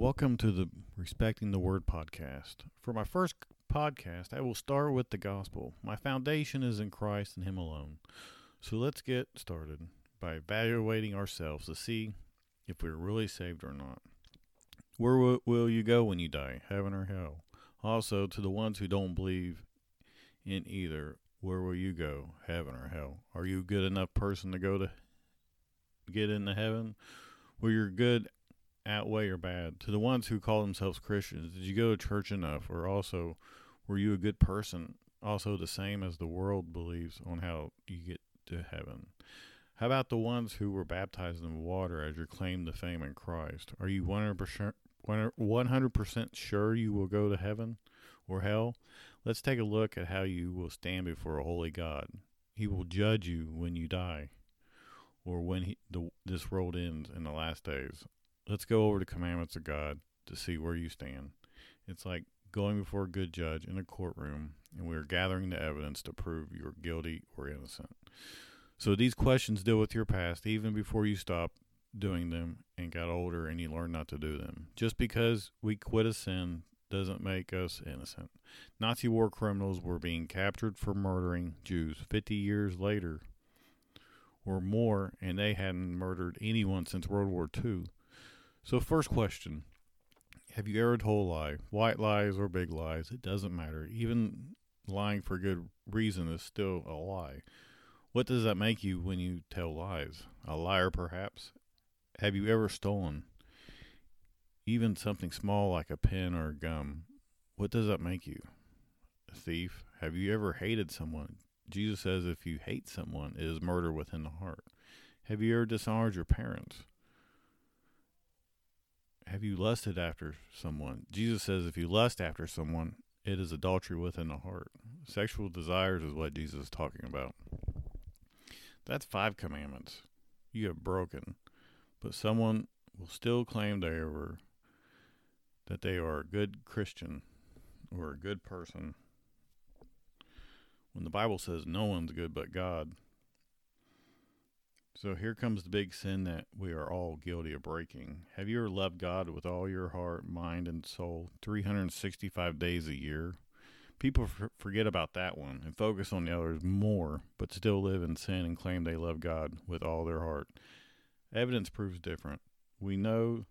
Welcome to the Respecting the Word podcast. For my first podcast, I will start with the gospel. My foundation is in Christ and Him alone. So let's get started by evaluating ourselves to see if we're really saved or not. Where w- will you go when you die, heaven or hell? Also, to the ones who don't believe in either, where will you go, heaven or hell? Are you a good enough person to go to get into heaven? Will your good outweigh your bad? To the ones who call themselves Christians, did you go to church enough? Or also, were you a good person? Also, the same as the world believes on how you get to heaven. How about the ones who were baptized in water as your claim to fame in Christ? Are you 100%, 100% sure you will go to heaven or hell? Let's take a look at how you will stand before a holy God. He will judge you when you die or when he, the, this world ends in the last days. Let's go over the commandments of God to see where you stand. It's like going before a good judge in a courtroom, and we are gathering the evidence to prove you're guilty or innocent. So these questions deal with your past even before you stop doing them and got older and you learned not to do them. Just because we quit a sin doesn't make us innocent. Nazi war criminals were being captured for murdering Jews 50 years later or more, and they hadn't murdered anyone since World War II. So, first question Have you ever told a lie? White lies or big lies, it doesn't matter. Even lying for good reason is still a lie. What does that make you when you tell lies? A liar, perhaps? Have you ever stolen? Even something small like a pen or gum. What does that make you? A thief? Have you ever hated someone? Jesus says if you hate someone, it is murder within the heart. Have you ever dishonored your parents? Have you lusted after someone? Jesus says if you lust after someone, it is adultery within the heart. Sexual desires is what Jesus is talking about. That's five commandments you have broken, but someone will still claim they were that they are a good Christian or a good person when the Bible says no one's good but God. So here comes the big sin that we are all guilty of breaking. Have you ever loved God with all your heart, mind, and soul 365 days a year? People f- forget about that one and focus on the others more, but still live in sin and claim they love God with all their heart. Evidence proves different. We know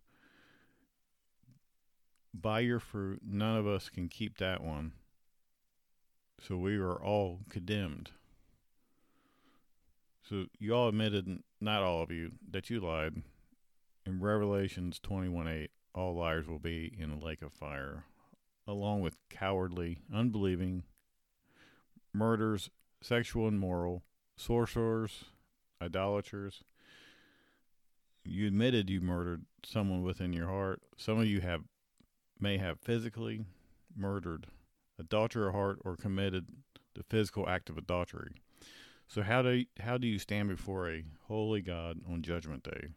by your fruit, none of us can keep that one. So we are all condemned. So you all admitted, not all of you, that you lied. In Revelations 21 8, all liars will be in a lake of fire along with cowardly, unbelieving, murders, sexual immoral, sorcerers, idolaters. You admitted you murdered someone within your heart. Some of you have may have physically murdered, adultery of heart, or committed the physical act of adultery. So how do you, how do you stand before a holy God on Judgment Day?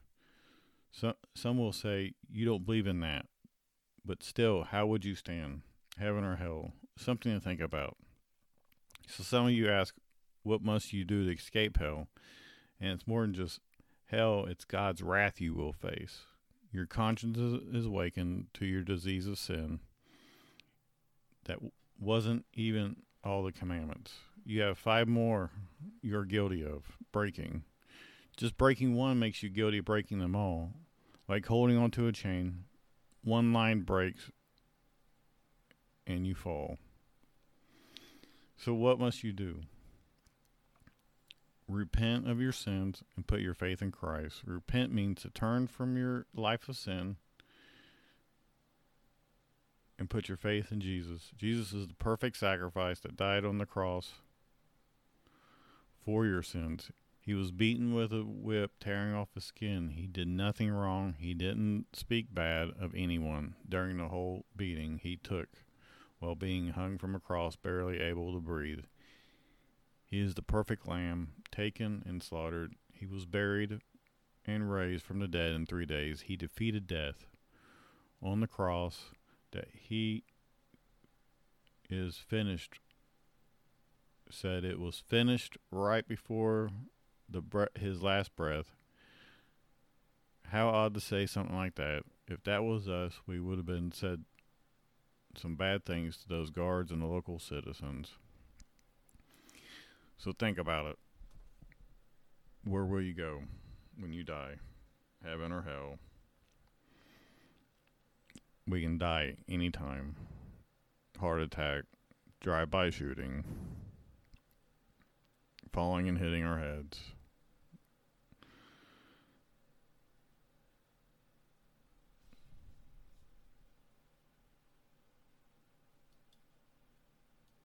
So, some will say you don't believe in that. But still, how would you stand? Heaven or hell? Something to think about. So some of you ask, what must you do to escape hell? And it's more than just hell, it's God's wrath you will face. Your conscience is awakened to your disease of sin that wasn't even all the commandments. You have five more you're guilty of breaking. Just breaking one makes you guilty of breaking them all. Like holding onto a chain, one line breaks and you fall. So, what must you do? Repent of your sins and put your faith in Christ. Repent means to turn from your life of sin and put your faith in Jesus. Jesus is the perfect sacrifice that died on the cross for your sins. He was beaten with a whip, tearing off his skin. He did nothing wrong. He didn't speak bad of anyone during the whole beating he took while being hung from a cross, barely able to breathe. He is the perfect lamb, taken and slaughtered. He was buried and raised from the dead in three days. He defeated death on the cross, that he is finished. Said it was finished right before the bre- his last breath. How odd to say something like that. if that was us, we would have been said some bad things to those guards and the local citizens. So think about it. Where will you go when you die? Heaven or hell? We can die anytime. Heart attack, drive by shooting, falling and hitting our heads.